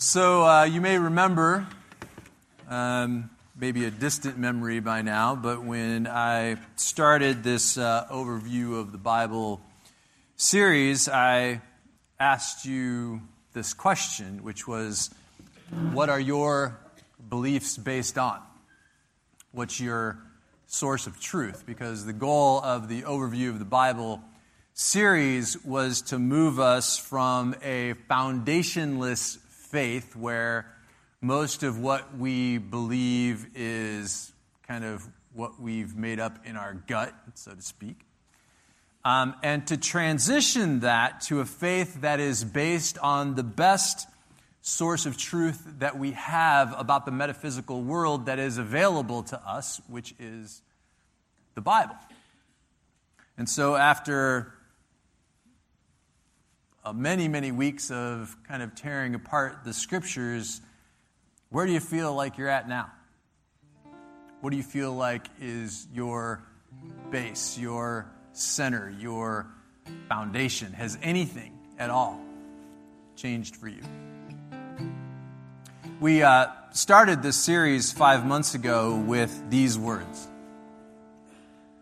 So uh, you may remember, um, maybe a distant memory by now, but when I started this uh, overview of the Bible series, I asked you this question, which was What are your beliefs based on? What's your source of truth? Because the goal of the overview of the Bible series was to move us from a foundationless faith where most of what we believe is kind of what we've made up in our gut, so to speak. Um, and to transition that to a faith that is based on the best source of truth that we have about the metaphysical world that is available to us, which is the Bible. And so, after many, many weeks of kind of tearing apart the scriptures, where do you feel like you're at now? What do you feel like is your base, your center, your foundation? Has anything at all changed for you? We uh, started this series five months ago with these words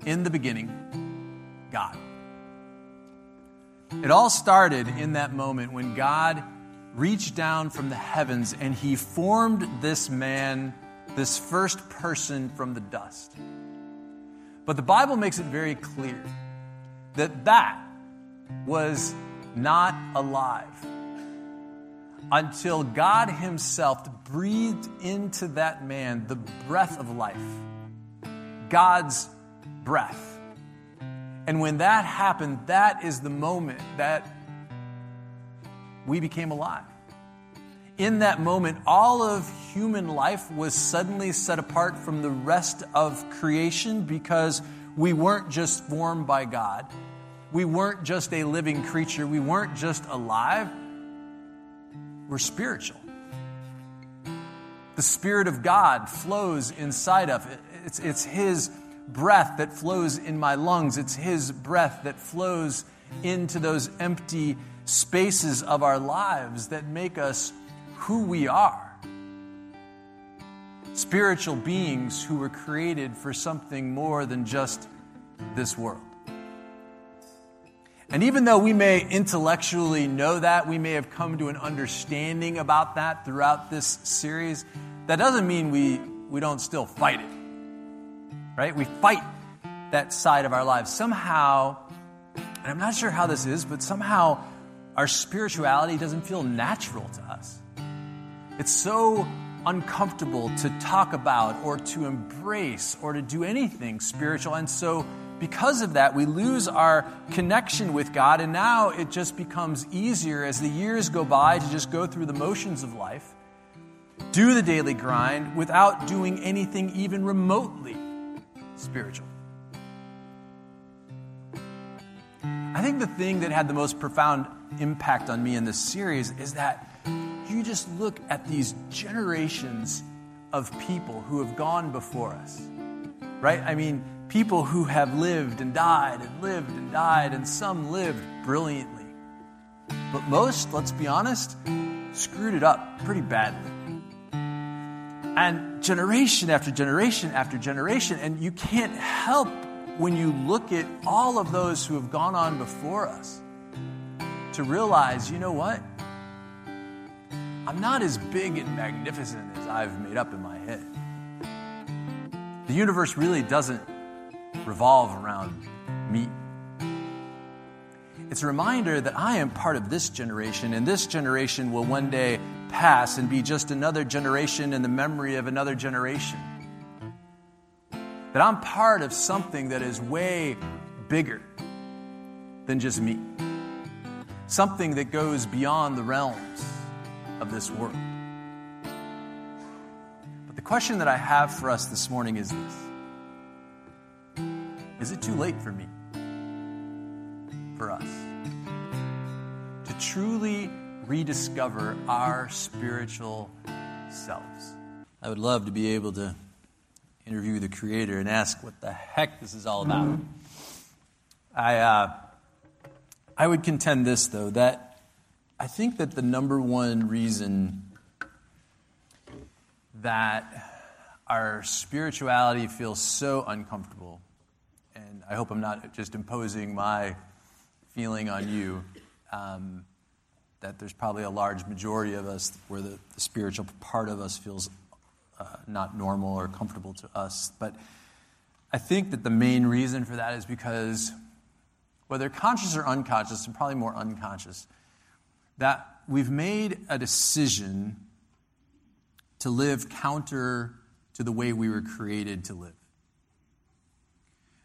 In the beginning, God. It all started in that moment when God reached down from the heavens and he formed this man, this first person from the dust. But the Bible makes it very clear that that was not alive until God Himself breathed into that man the breath of life, God's breath. And when that happened, that is the moment that we became alive. In that moment, all of human life was suddenly set apart from the rest of creation because we weren't just formed by God. We weren't just a living creature. We weren't just alive. We're spiritual. The Spirit of God flows inside of it. It's, it's His breath that flows in my lungs. It's His breath that flows into those empty spaces of our lives that make us who we are. Spiritual beings who were created for something more than just this world. And even though we may intellectually know that, we may have come to an understanding about that throughout this series, that doesn't mean we, we don't still fight it right? We fight that side of our lives. Somehow, and I'm not sure how this is, but somehow our spirituality doesn't feel natural to us. It's so uncomfortable to talk about or to embrace or to do anything spiritual. And so, because of that, we lose our connection with God, and now it just becomes easier as the years go by to just go through the motions of life, do the daily grind without doing anything even remotely spiritual. I think the thing that had the most profound impact on me in this series is that you just look at these generations of people who have gone before us, right? I mean, people who have lived and died and lived and died, and some lived brilliantly. But most, let's be honest, screwed it up pretty badly. And generation after generation after generation. And you can't help when you look at all of those who have gone on before us to realize, you know what? I'm not as big and magnificent as I've made up in my head. The universe really doesn't revolve around me. It's a reminder that I am part of this generation, and this generation will one day pass and be just another generation in the memory of another generation. That I'm part of something that is way bigger than just me, something that goes beyond the realms of this world. But the question that I have for us this morning is this Is it too late for me? For us? To truly rediscover our spiritual selves. I would love to be able to interview the Creator and ask what the heck this is all about. I, uh, I would contend this, though, that I think that the number one reason that our spirituality feels so uncomfortable. And I hope I'm not just imposing my feeling on you. Um, that there's probably a large majority of us where the, the spiritual part of us feels uh, not normal or comfortable to us. But I think that the main reason for that is because, whether conscious or unconscious, and probably more unconscious, that we've made a decision to live counter to the way we were created to live.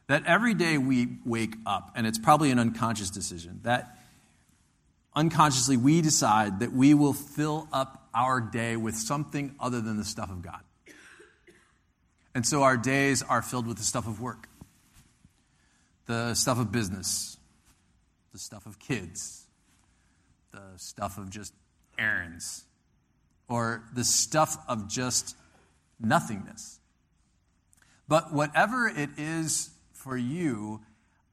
That every day we wake up, and it's probably an unconscious decision, that unconsciously we decide that we will fill up our day with something other than the stuff of God. And so our days are filled with the stuff of work, the stuff of business, the stuff of kids, the stuff of just errands, or the stuff of just nothingness. But whatever it is for you,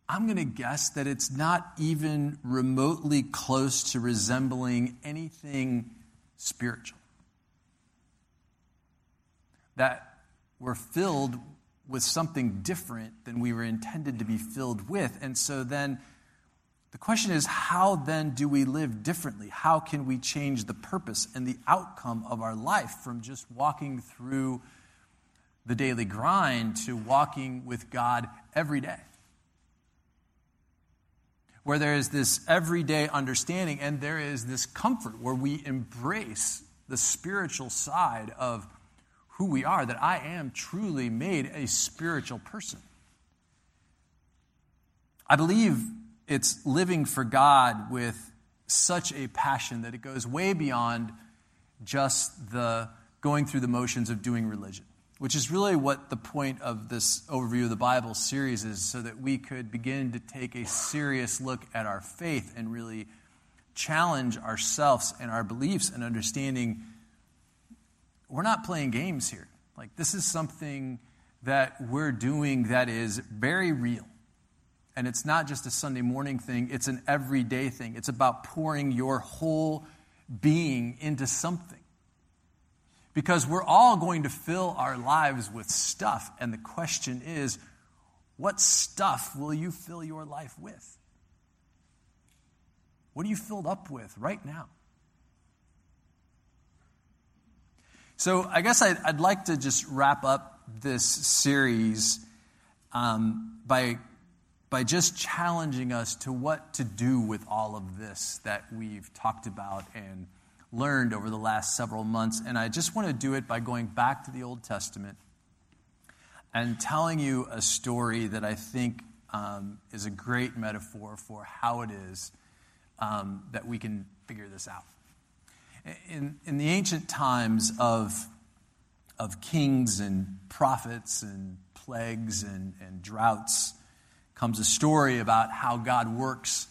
I'm going to guess that it's not even remotely close to resembling anything spiritual. That we're filled with something different than we were intended to be filled with. And so then the question is how then do we live differently? How can we change the purpose and the outcome of our life from just walking through the daily grind to walking with God every day? Where there is this everyday understanding and there is this comfort where we embrace the spiritual side of who we are, that I am truly made a spiritual person. I believe it's living for God with such a passion that it goes way beyond just the going through the motions of doing religion, which is really what the point of this overview of the Bible series is, so that we could begin to take a serious look at our faith and really challenge ourselves and our beliefs and understanding we're not playing games here. Like, this is something that we're doing that is very real. And it's not just a Sunday morning thing, it's an everyday thing. It's about pouring your whole being into something. Because we're all going to fill our lives with stuff. And the question is, what stuff will you fill your life with? What are you filled up with right now? So I guess I'd, I'd like to just wrap up this series um, by, by just challenging us to what to do with all of this that we've talked about and learned over the last several months. And I just want to do it by going back to the Old Testament and telling you a story that I think um, is a great metaphor for how it is um, that we can figure this out. In, in the ancient times of, of kings and prophets and plagues and, and droughts comes a story about how God works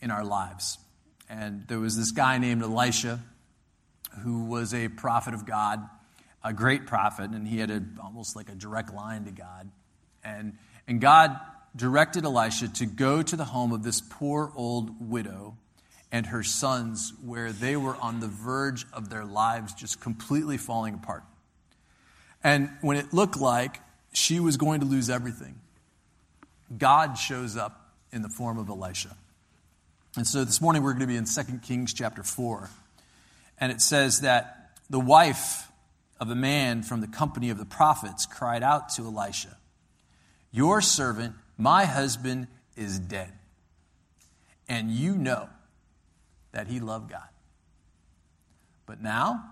in our lives. And there was this guy named Elisha who was a prophet of God, a great prophet, and he had a, almost like a direct line to God. And, and God directed Elisha to go to the home of this poor old widow and her sons, where they were on the verge of their lives just completely falling apart. And when it looked like she was going to lose everything, God shows up in the form of Elisha. And so this morning we're going to be in 2 Kings chapter 4. And it says that the wife of a man from the company of the prophets cried out to Elisha, Your servant, my husband, is dead. And you know that he loved God. But now,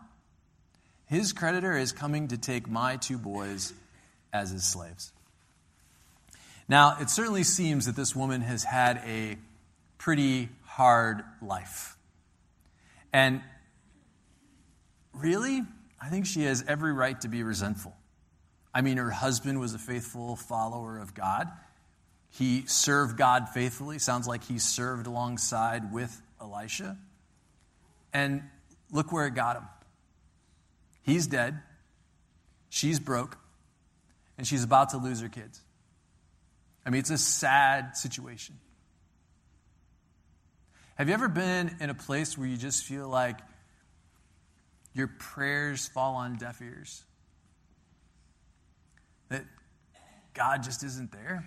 his creditor is coming to take my two boys as his slaves. Now, it certainly seems that this woman has had a pretty hard life. And really, I think she has every right to be resentful. I mean, her husband was a faithful follower of God. He served God faithfully. Sounds like he served alongside with Elisha. And look where it got him. He's dead. She's broke. And she's about to lose her kids. I mean, it's a sad situation. Have you ever been in a place where you just feel like your prayers fall on deaf ears? That God just isn't there?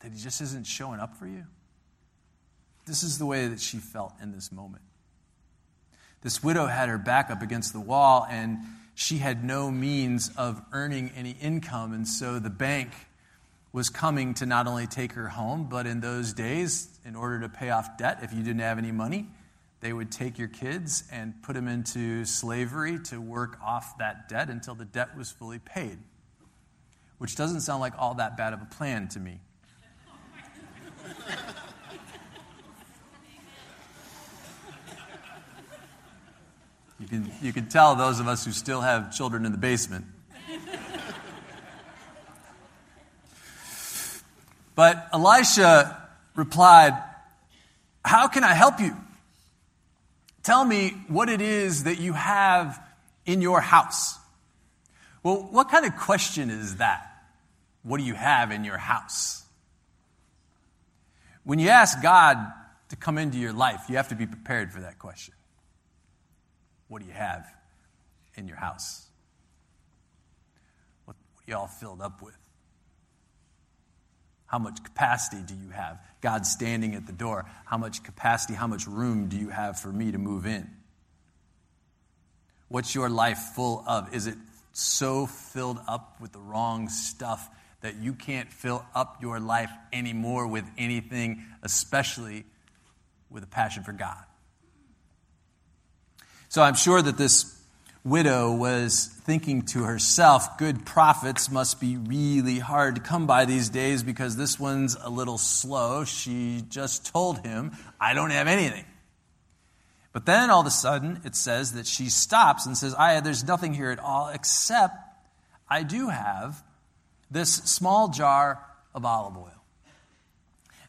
That He just isn't showing up for you? This is the way that she felt in this moment. This widow had her back up against the wall, and she had no means of earning any income, and so the bank was coming to not only take her home, but in those days, in order to pay off debt, if you didn't have any money, they would take your kids and put them into slavery to work off that debt until the debt was fully paid, which doesn't sound like all that bad of a plan to me. You can, you can tell those of us who still have children in the basement. But Elisha replied, How can I help you? Tell me what it is that you have in your house. Well, what kind of question is that? What do you have in your house? When you ask God to come into your life, you have to be prepared for that question. What do you have in your house? What, are you all filled up with? How much capacity do you have? God standing at the door. How much capacity, how much room do you have for me to move in? What's your life full of? Is it so filled up with the wrong stuff that you can't fill up your life anymore with anything, especially with a passion for God? So I'm sure that this widow was thinking to herself, good prophets must be really hard to come by these days because this one's a little slow. She just told him, I don't have anything. But then all of a sudden it says that she stops and says, I, there's nothing here at all except I do have this small jar of olive oil.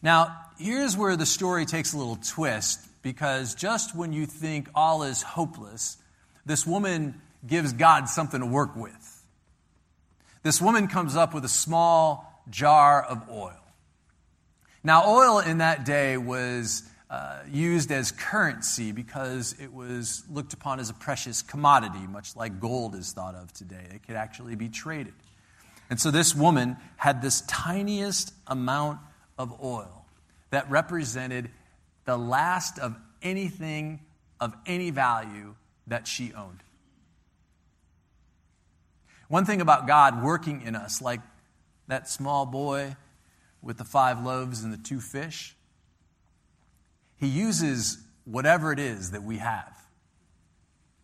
Now, here's where the story takes a little twist because just when you think all is hopeless, this woman gives God something to work with. This woman comes up with a small jar of oil. Now, oil in that day was uh, used as currency because it was looked upon as a precious commodity, much like gold is thought of today. It could actually be traded. And so this woman had this tiniest amount of oil that represented the last of anything of any value that she owned. One thing about God working in us, like that small boy with the five loaves and the two fish, he uses whatever it is that we have.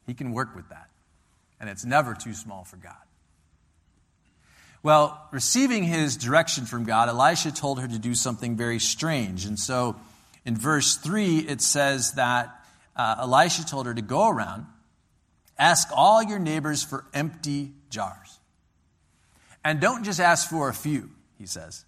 He can work with that. And it's never too small for God. Well, receiving his direction from God, Elisha told her to do something very strange. And so in verse 3, it says that uh, Elisha told her to go around, ask all your neighbors for empty jars. And don't just ask for a few, he says.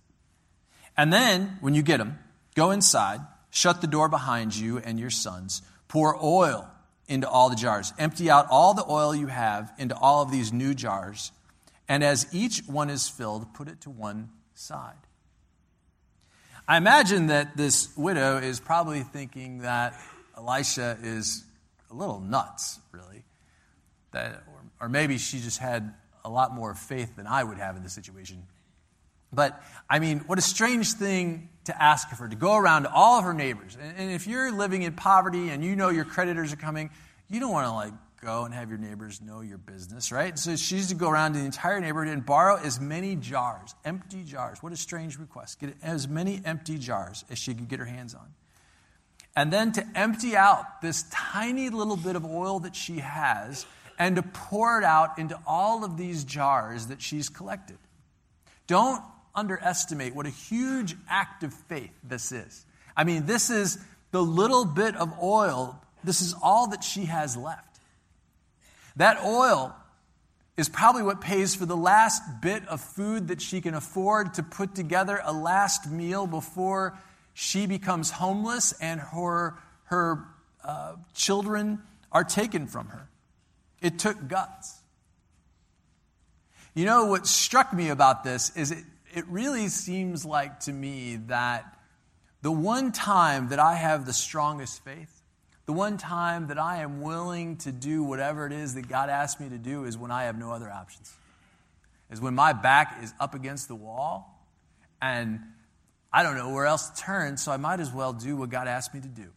And then, when you get them, go inside, shut the door behind you and your sons, pour oil into all the jars. Empty out all the oil you have into all of these new jars. And as each one is filled, put it to one side. I imagine that this widow is probably thinking that Elisha is a little nuts, really. That, or, or maybe she just had a lot more faith than I would have in this situation. But, I mean, what a strange thing to ask of her to go around to all of her neighbors. And, and if you're living in poverty and you know your creditors are coming, you don't want to, like, go and have your neighbors know your business, right? So she's to go around to the entire neighborhood and borrow as many jars, empty jars. What a strange request. Get as many empty jars as she could get her hands on. And then to empty out this tiny little bit of oil that she has and to pour it out into all of these jars that she's collected. Don't underestimate what a huge act of faith this is. I mean, this is the little bit of oil, this is all that she has left. That oil is probably what pays for the last bit of food that she can afford to put together a last meal before she becomes homeless and her, her uh, children are taken from her. It took guts. You know, what struck me about this is it, it really seems like to me that the one time that I have the strongest faith the one time that I am willing to do whatever it is that God asked me to do is when I have no other options. is when my back is up against the wall and I don't know where else to turn, so I might as well do what God asked me to do.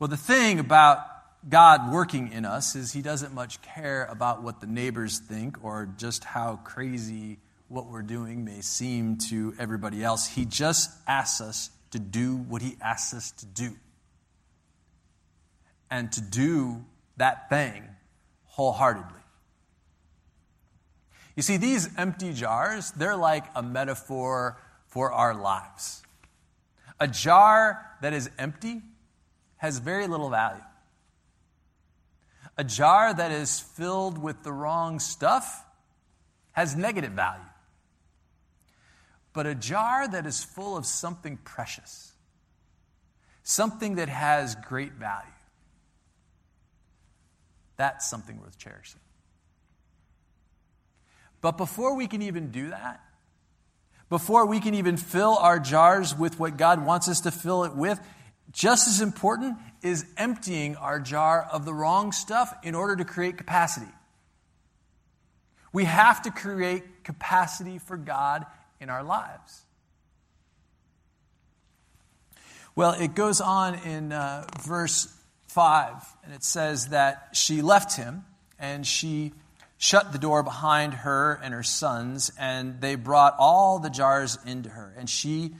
Well, the thing about God working in us is He doesn't much care about what the neighbors think or just how crazy what we're doing may seem to everybody else. He just asks us to do what He asks us to do. And to do that thing wholeheartedly. You see, these empty jars, they're like a metaphor for our lives. A jar that is empty has very little value. A jar that is filled with the wrong stuff has negative value. But a jar that is full of something precious, something that has great value, that's something worth cherishing. But before we can even do that, before we can even fill our jars with what God wants us to fill it with, just as important is emptying our jar of the wrong stuff in order to create capacity. We have to create capacity for God in our lives. Well, it goes on in uh, verse 5, and it says that she left him and she shut the door behind her and her sons, and they brought all the jars into her. And she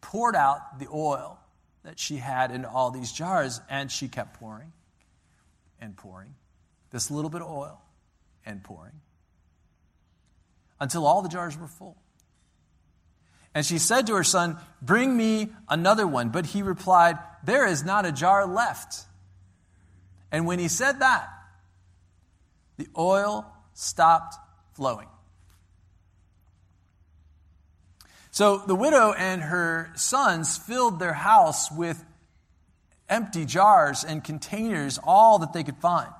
poured out the oil that she had into all these jars, and she kept pouring and pouring this little bit of oil and pouring until all the jars were full. And she said to her son, Bring me another one. But he replied, There is not a jar left. And when he said that, the oil stopped flowing. So the widow and her sons filled their house with empty jars and containers, all that they could find.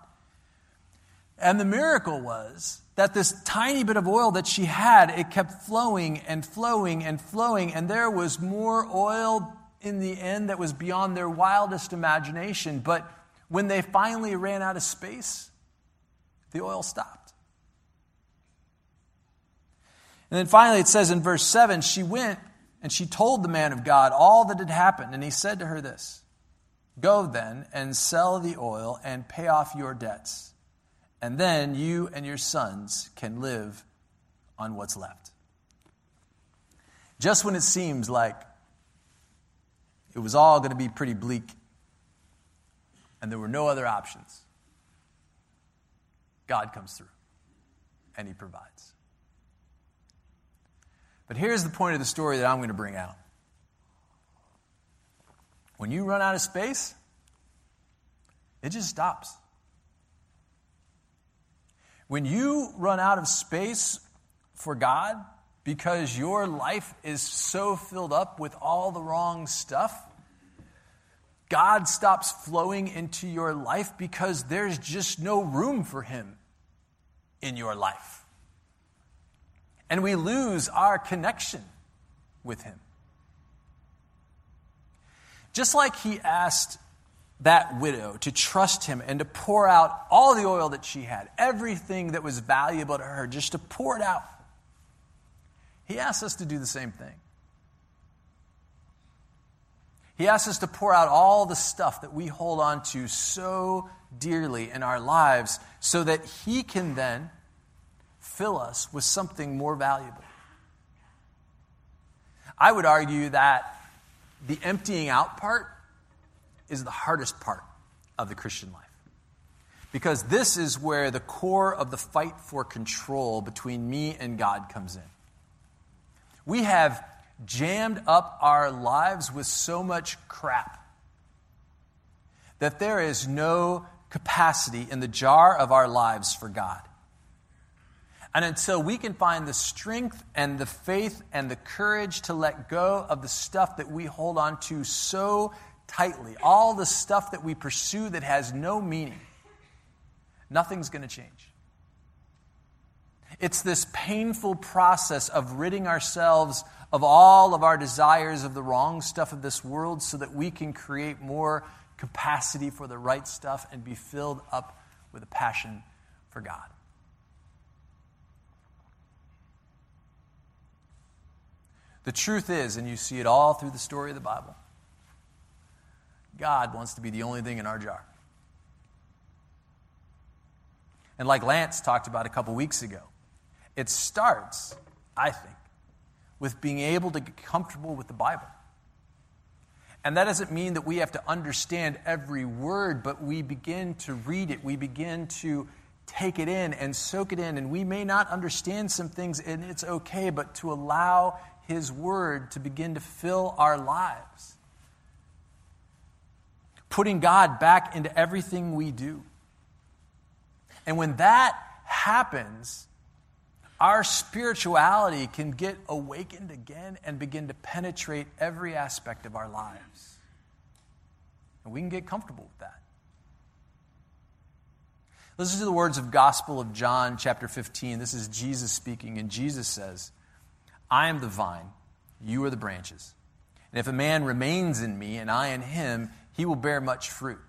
And the miracle was that this tiny bit of oil that she had, it kept flowing and flowing and flowing, and there was more oil in the end that was beyond their wildest imagination. But when they finally ran out of space, the oil stopped. And then finally, it says in verse 7 she went and she told the man of God all that had happened. And he said to her this Go then and sell the oil and pay off your debts. And then you and your sons can live on what's left. Just when it seems like it was all going to be pretty bleak and there were no other options, God comes through and he provides. But here's the point of the story that I'm going to bring out. When you run out of space, it just stops. When you run out of space for God because your life is so filled up with all the wrong stuff, God stops flowing into your life because there's just no room for Him in your life and we lose our connection with Him. Just like He asked that widow to trust Him and to pour out all the oil that she had, everything that was valuable to her, just to pour it out, He asks us to do the same thing. He asks us to pour out all the stuff that we hold on to so dearly in our lives so that He can then fill us with something more valuable. I would argue that the emptying out part is the hardest part of the Christian life. Because this is where the core of the fight for control between me and God comes in. We have jammed up our lives with so much crap that there is no capacity in the jar of our lives for God. And until we can find the strength and the faith and the courage to let go of the stuff that we hold on to so tightly, all the stuff that we pursue that has no meaning, nothing's going to change. It's this painful process of ridding ourselves of all of our desires of the wrong stuff of this world so that we can create more capacity for the right stuff and be filled up with a passion for God. The truth is, and you see it all through the story of the Bible, God wants to be the only thing in our jar. And like Lance talked about a couple weeks ago, it starts, I think, with being able to get comfortable with the Bible. And that doesn't mean that we have to understand every word, but we begin to read it. We begin to take it in and soak it in. And we may not understand some things, and it's okay, but to allow His Word to begin to fill our lives. Putting God back into everything we do. And when that happens, our spirituality can get awakened again and begin to penetrate every aspect of our lives. And we can get comfortable with that. Listen to the words of Gospel of John, chapter 15. This is Jesus speaking, and Jesus says, I am the vine, you are the branches. And if a man remains in me and I in him, he will bear much fruit.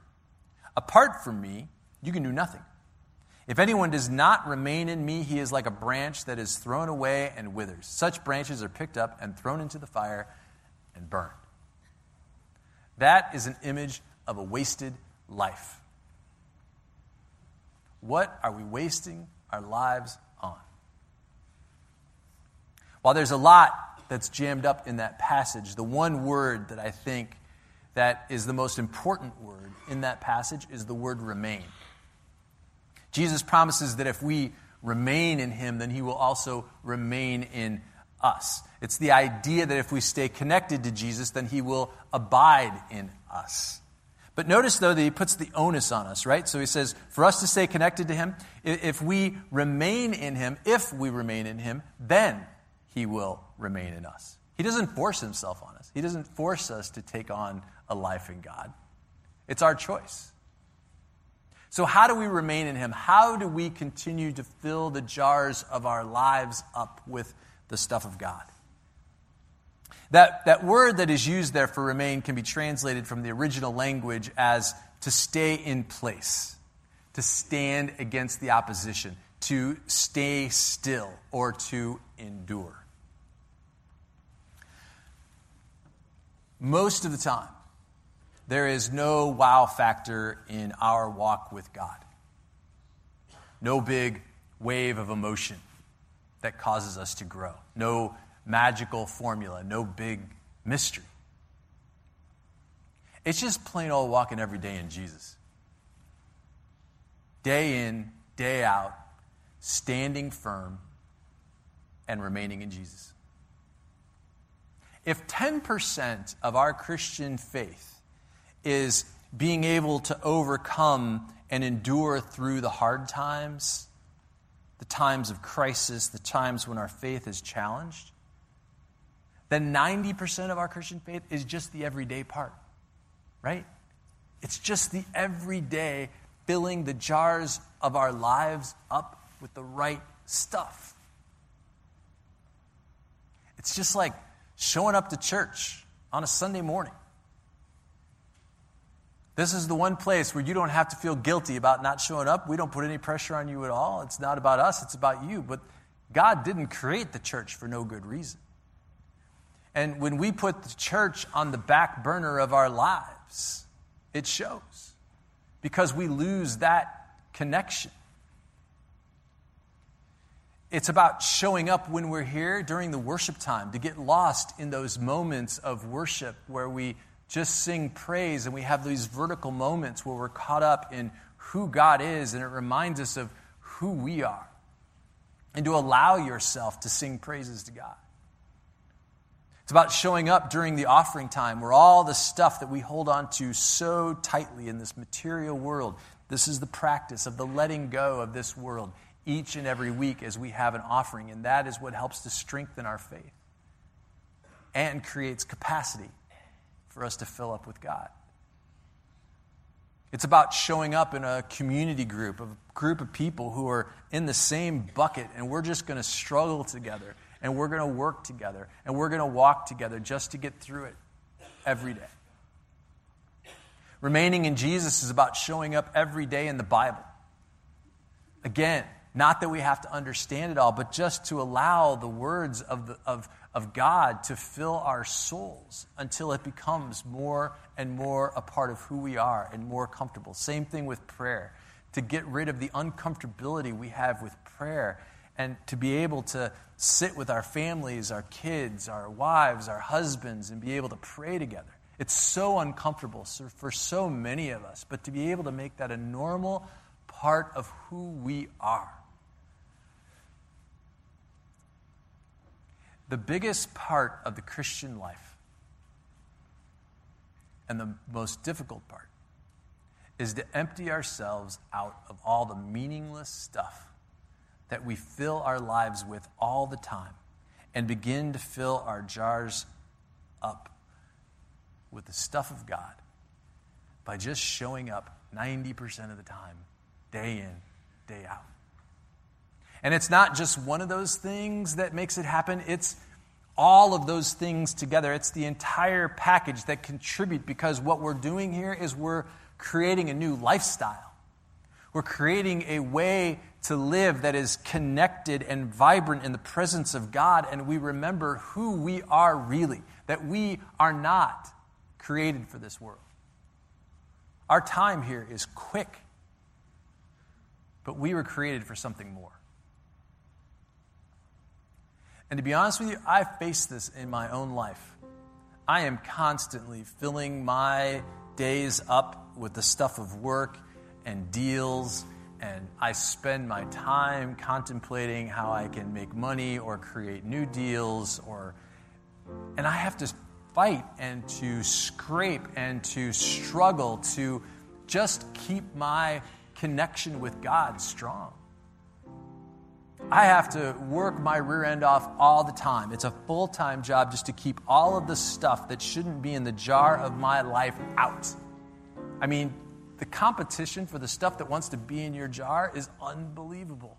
Apart from me, you can do nothing. If anyone does not remain in me, he is like a branch that is thrown away and withers. Such branches are picked up and thrown into the fire and burned. That is an image of a wasted life. What are we wasting our lives on? While there's a lot that's jammed up in that passage, the one word that I think that is the most important word in that passage is the word remain. Jesus promises that if we remain in him, then he will also remain in us. It's the idea that if we stay connected to Jesus, then he will abide in us. But notice, though, that he puts the onus on us, right? So he says, for us to stay connected to him, if we remain in him, if we remain in him, then he will remain in us. He doesn't force himself on us, he doesn't force us to take on a life in God. It's our choice. So, how do we remain in Him? How do we continue to fill the jars of our lives up with the stuff of God? That, that word that is used there for remain can be translated from the original language as to stay in place, to stand against the opposition, to stay still, or to endure. Most of the time, there is no wow factor in our walk with God. No big wave of emotion that causes us to grow. No magical formula. No big mystery. It's just plain old walking every day in Jesus. Day in, day out, standing firm and remaining in Jesus. If 10% of our Christian faith is being able to overcome and endure through the hard times, the times of crisis, the times when our faith is challenged, then 90% of our Christian faith is just the everyday part, right? It's just the everyday filling the jars of our lives up with the right stuff. It's just like showing up to church on a Sunday morning. This is the one place where you don't have to feel guilty about not showing up. We don't put any pressure on you at all. It's not about us, it's about you. But God didn't create the church for no good reason. And when we put the church on the back burner of our lives, it shows because we lose that connection. It's about showing up when we're here during the worship time, to get lost in those moments of worship where we just sing praise and we have these vertical moments where we're caught up in who God is and it reminds us of who we are. And to allow yourself to sing praises to God. It's about showing up during the offering time where all the stuff that we hold on to so tightly in this material world, this is the practice of the letting go of this world each and every week as we have an offering. And that is what helps to strengthen our faith and creates capacity for us to fill up with God. It's about showing up in a community group, a group of people who are in the same bucket, and we're just going to struggle together and we're going to work together and we're going to walk together just to get through it every day. Remaining in Jesus is about showing up every day in the Bible. Again, not that we have to understand it all, but just to allow the words of, the, of, of God to fill our souls until it becomes more and more a part of who we are and more comfortable. Same thing with prayer. To get rid of the uncomfortability we have with prayer and to be able to sit with our families, our kids, our wives, our husbands, and be able to pray together. It's so uncomfortable for so many of us, but to be able to make that a normal part of who we are. The biggest part of the Christian life and the most difficult part is to empty ourselves out of all the meaningless stuff that we fill our lives with all the time and begin to fill our jars up with the stuff of God by just showing up 90% of the time, day in, day out. And it's not just one of those things that makes it happen, it's all of those things together. It's the entire package that contribute because what we're doing here is we're creating a new lifestyle. We're creating a way to live that is connected and vibrant in the presence of God, and we remember who we are really, that we are not created for this world. Our time here is quick, but we were created for something more. And to be honest with you, I face this in my own life. I am constantly filling my days up with the stuff of work and deals and I spend my time contemplating how I can make money or create new deals or and I have to fight and to scrape and to struggle to just keep my connection with God strong. I have to work my rear end off all the time. It's a full time job just to keep all of the stuff that shouldn't be in the jar of my life out. I mean, the competition for the stuff that wants to be in your jar is unbelievable.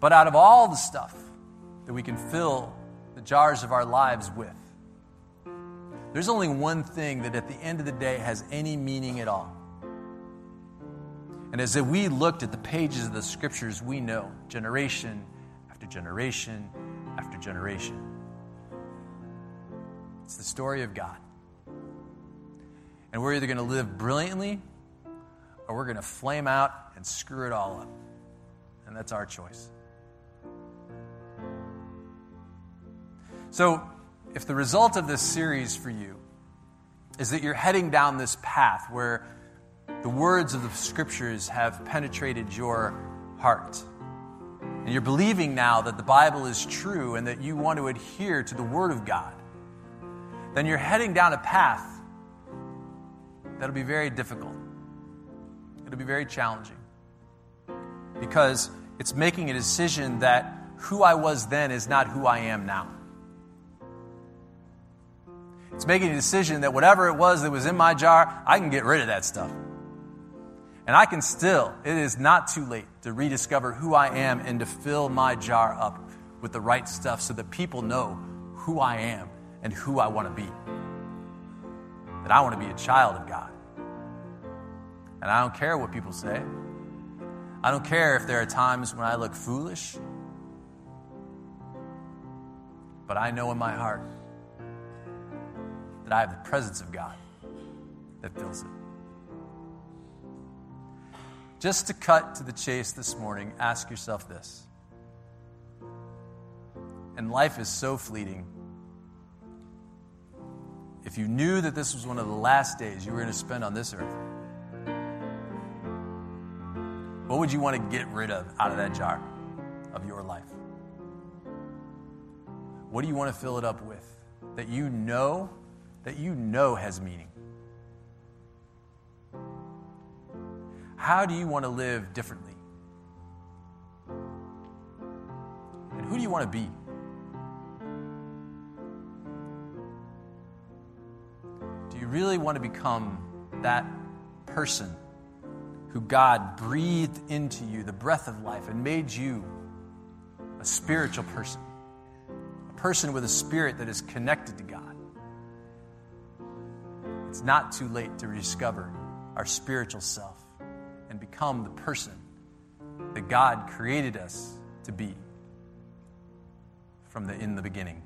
But out of all the stuff that we can fill the jars of our lives with, there's only one thing that at the end of the day has any meaning at all. And as we looked at the pages of the scriptures, we know generation after generation after generation. It's the story of God. And we're either going to live brilliantly or we're going to flame out and screw it all up. And that's our choice. So, if the result of this series for you is that you're heading down this path where the words of the scriptures have penetrated your heart, and you're believing now that the Bible is true and that you want to adhere to the Word of God, then you're heading down a path that'll be very difficult. It'll be very challenging because it's making a decision that who I was then is not who I am now. It's making a decision that whatever it was that was in my jar, I can get rid of that stuff. And I can still, it is not too late to rediscover who I am and to fill my jar up with the right stuff so that people know who I am and who I want to be. That I want to be a child of God. And I don't care what people say. I don't care if there are times when I look foolish. But I know in my heart that I have the presence of God that fills it. Just to cut to the chase this morning, ask yourself this. And life is so fleeting. If you knew that this was one of the last days you were going to spend on this earth, what would you want to get rid of out of that jar of your life? What do you want to fill it up with that you know that you know has meaning? How do you want to live differently? And who do you want to be? Do you really want to become that person who God breathed into you the breath of life and made you a spiritual person, a person with a spirit that is connected to God. It's not too late to rediscover our spiritual self and become the person that God created us to be. from the in the beginning.